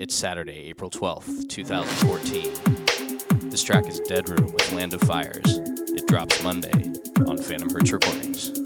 It's Saturday, April 12th, 2014. This track is Dead Room with Land of Fires. It drops Monday on Phantom Hertz Recordings.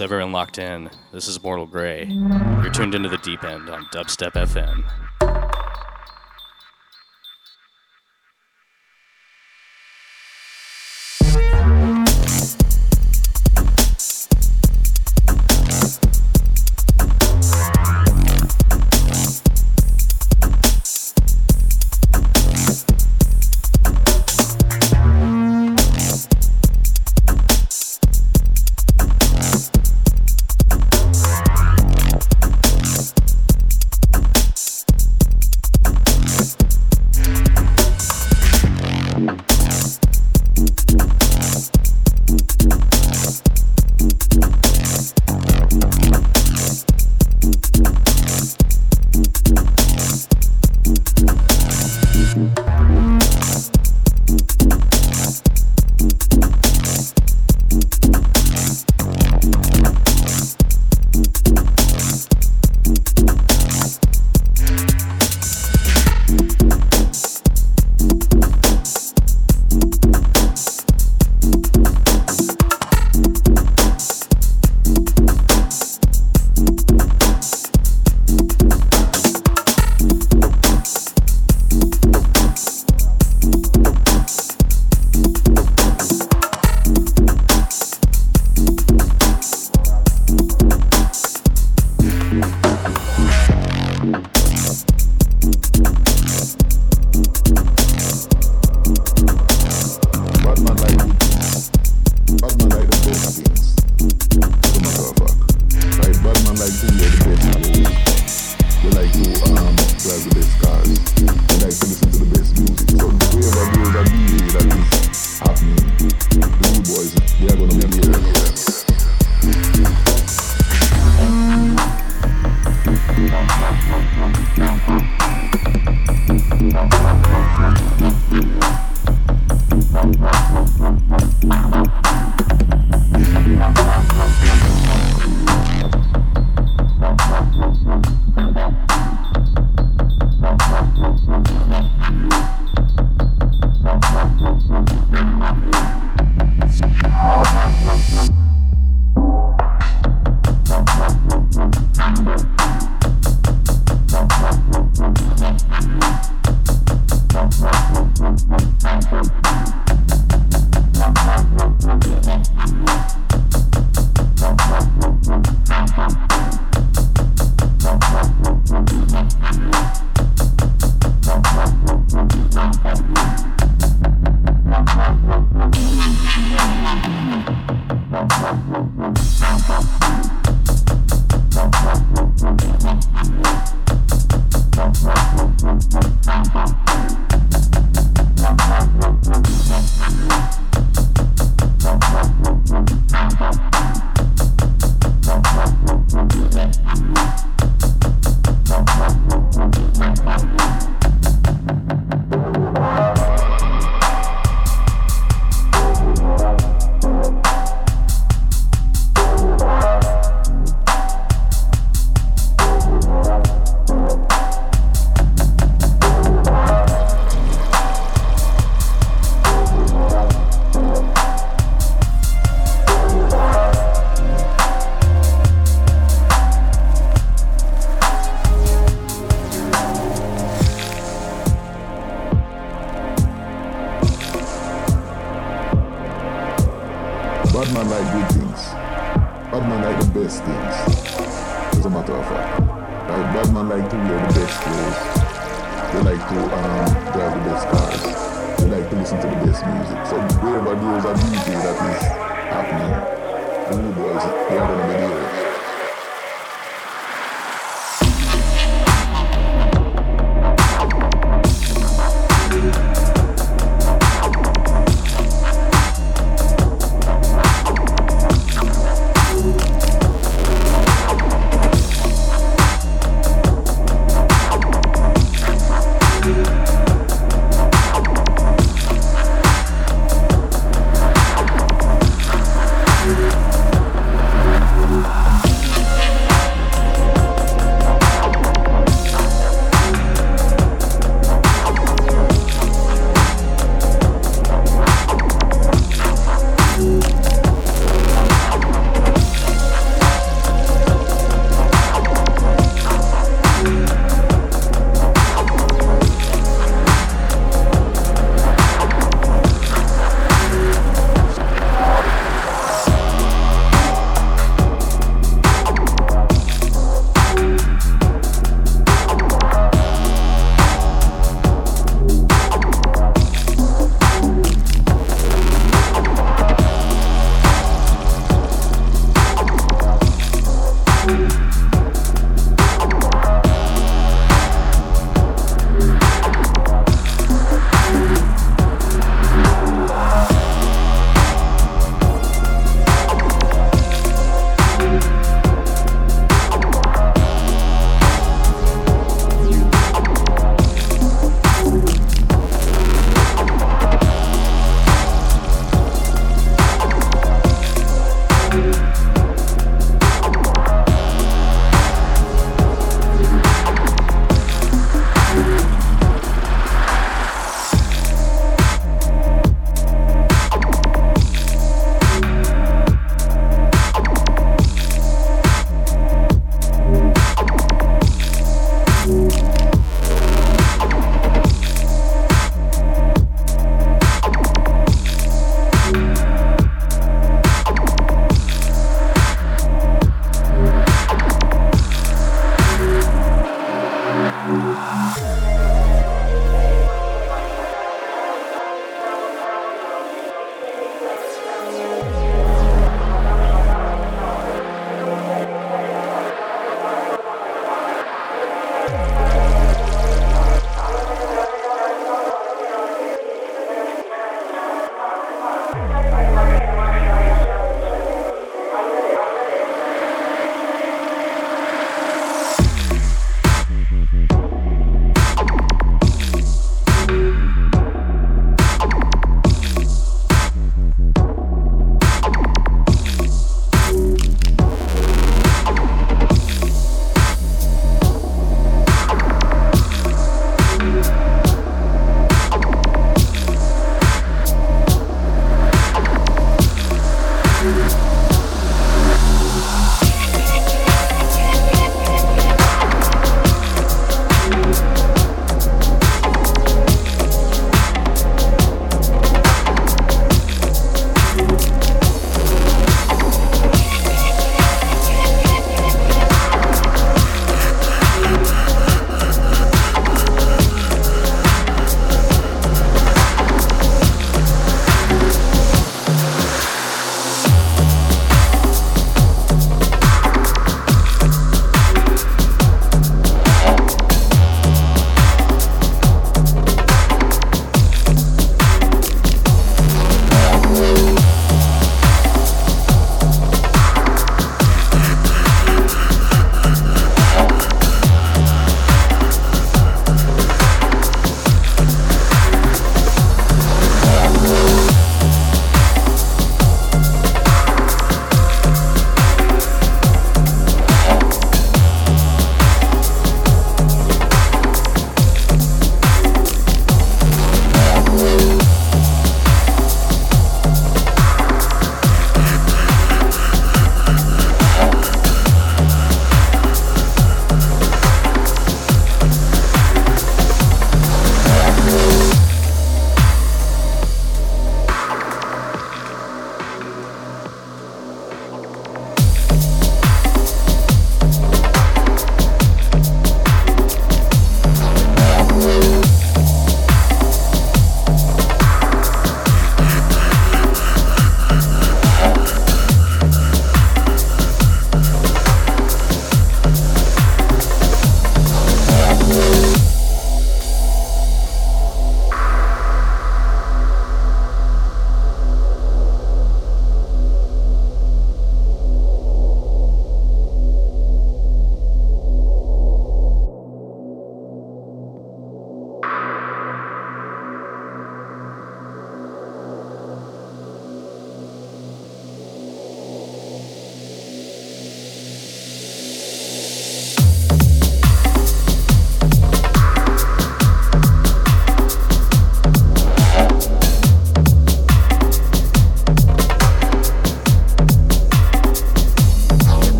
Everyone locked in. This is Mortal Grey. You're tuned into the deep end on Dubstep FM.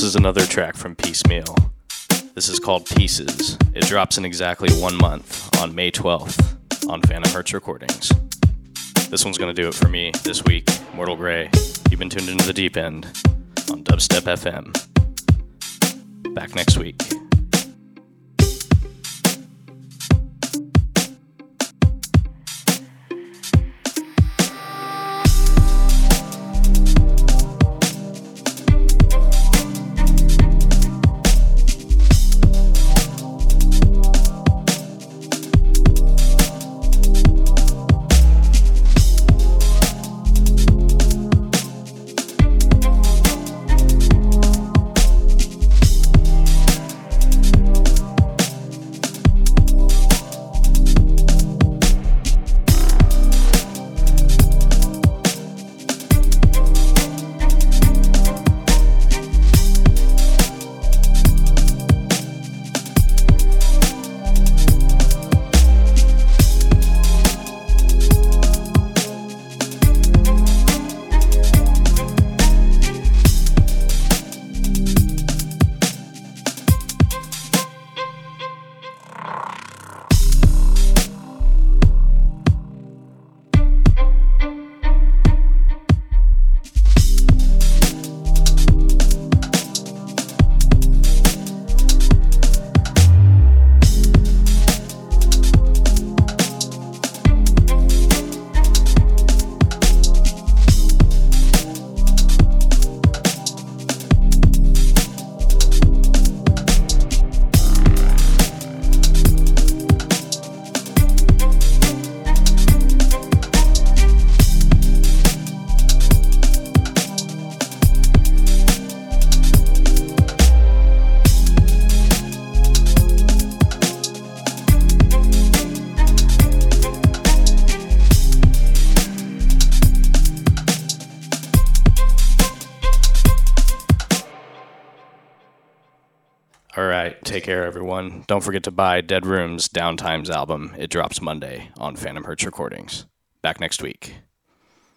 This is another track from Piecemeal. This is called Pieces. It drops in exactly one month on May 12th on Phantom Hertz Recordings. This one's going to do it for me this week. Mortal Grey. You've been tuned into the deep end on Dubstep FM. Back next week. Don't forget to buy Dead Room's Downtimes album. It drops Monday on Phantom Hertz Recordings. Back next week.